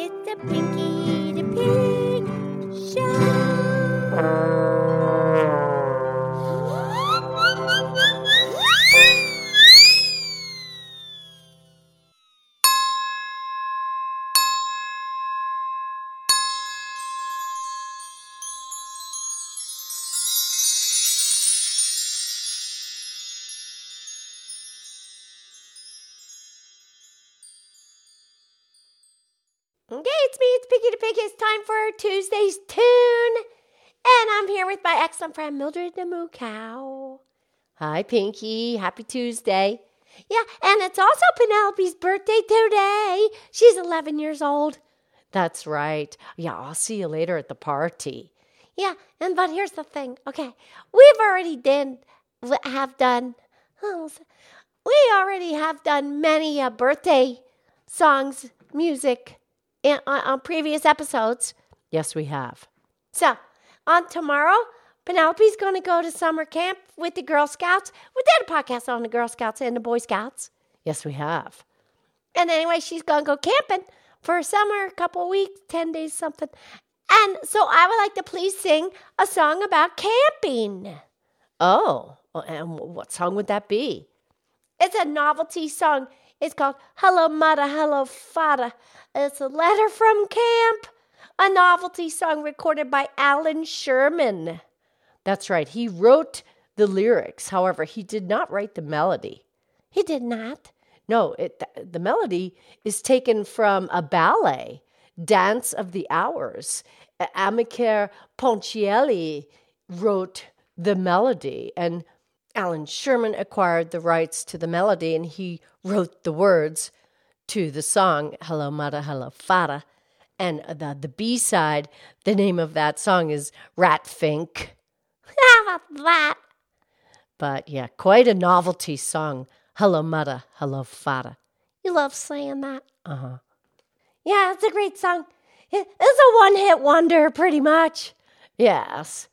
It's a Pinkie it's me, it's Pinkie the Pig. It's time for Tuesday's tune. And I'm here with my excellent friend Mildred the Moo Cow. Hi, Pinkie. Happy Tuesday. Yeah, and it's also Penelope's birthday today. She's 11 years old. That's right. Yeah, I'll see you later at the party. Yeah, and but here's the thing. Okay, we've already done have done. We already have done many uh, birthday songs, music in, on, on previous episodes. Yes, we have. So, on tomorrow, Penelope's going to go to summer camp with the Girl Scouts. We did a podcast on the Girl Scouts and the Boy Scouts. Yes, we have. And anyway, she's going to go camping for a summer, a couple of weeks, 10 days, something. And so I would like to please sing a song about camping. Oh, and what song would that be? It's a novelty song. It's called Hello Mudda, Hello Fada. It's a letter from camp. A novelty song recorded by Alan Sherman. That's right. He wrote the lyrics. However, he did not write the melody. He did not. No, it, the melody is taken from a ballet, Dance of the Hours. Amilcare Ponchielli wrote the melody, and Alan Sherman acquired the rights to the melody, and he wrote the words to the song Hello Mudda, Hello Fada. And the, the B side, the name of that song is Rat Fink. How about that? But yeah, quite a novelty song. Hello Mudda, Hello Fada. You love saying that? Uh huh. Yeah, it's a great song. It's a one hit wonder, pretty much. Yes.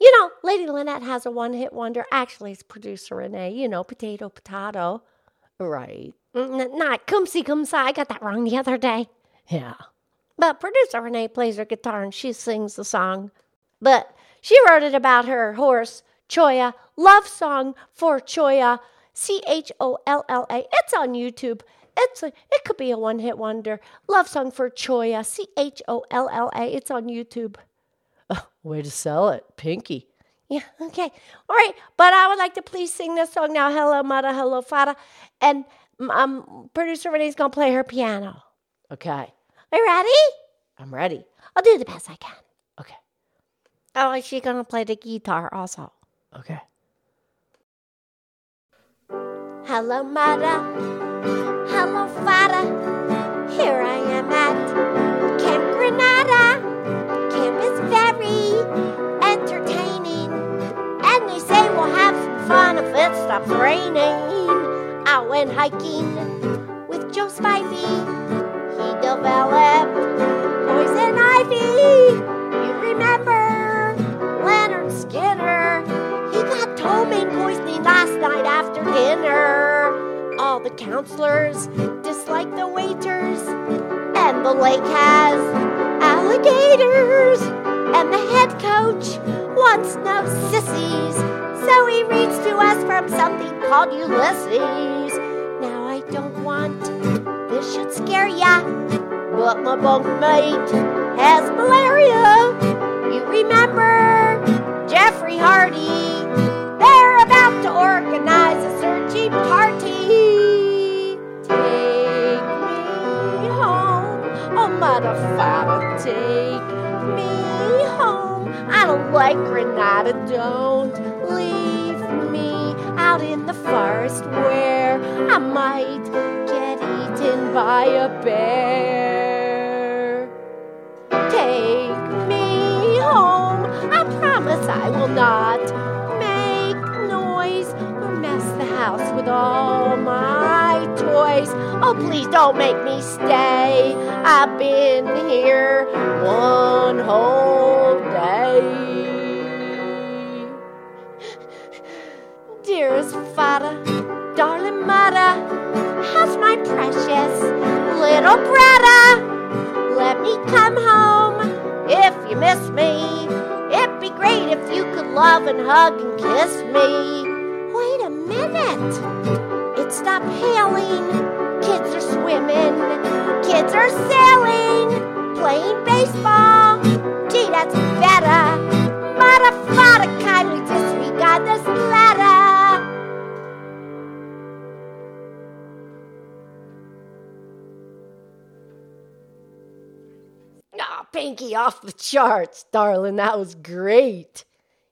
You know, Lady Lynette has a one hit wonder. Actually, it's producer Renee, you know, potato, potato. Right. Mm, not come see, come see. I got that wrong the other day. Yeah. But producer Renee plays her guitar and she sings the song. But she wrote it about her horse, Cholla, Love song for Cholla, C H O L L A. It's on YouTube. It's a, it could be a one hit wonder. Love song for Cholla, C H O L L A. It's on YouTube. Oh, way to sell it, Pinkie. Yeah, okay. All right. But I would like to please sing this song now. Hello, Mudda, hello, Fada. And um, producer Renee's going to play her piano. Okay. Are you ready? I'm ready. I'll do the best I can. Okay. Oh, she's going to play the guitar also. Okay. Hello, Mudda. Hello, Fada. Here I am at it stops raining. I went hiking with Joe Spivey. He developed poison ivy. You remember Leonard Skinner? He got ptomaine poisoning last night after dinner. All the counselors dislike the waiters, and the lake has alligators. And the head coach wants no sissies, so he from something called Ulysses. Now I don't want this should scare ya, but my bunkmate has malaria. You remember Jeffrey Hardy? They're about to organize a searching party. Take me home, oh Mudda, Fada, take me home. I don't like Granada, don't leave me out in the forest where I might get eaten by a bear. Take me home, I promise I will not make noise or mess the house with all my toys. Oh, please don't make me stay. I've been here one whole dearest father, darling mother, how's my precious little brother? Let me come home if you miss me. It'd be great if you could love and hug and kiss me. Wait a minute, it's not hailing. Kids are swimming, kids are sailing, playing baseball. Pinkie off the charts, darling. That was great.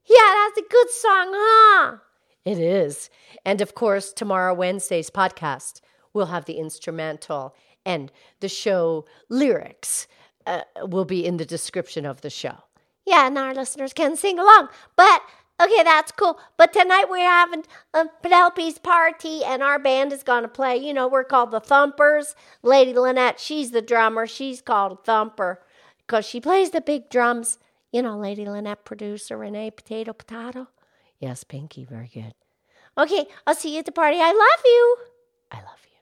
Yeah, that's a good song, huh? It is. And of course, tomorrow, Wednesday's podcast, we'll have the instrumental and the show lyrics uh, will be in the description of the show. Yeah, and our listeners can sing along. But okay, that's cool. But tonight we're having a Penelope's party, and our band is going to play. You know, we're called the Thumpers. Lady Lynette, she's the drummer. She's called Thumper because she plays the big drums. You know, Lady Lynette, producer Renee Potato Potato. Yes, Pinkie, very good. Okay, I'll see you at the party. I love you. I love you.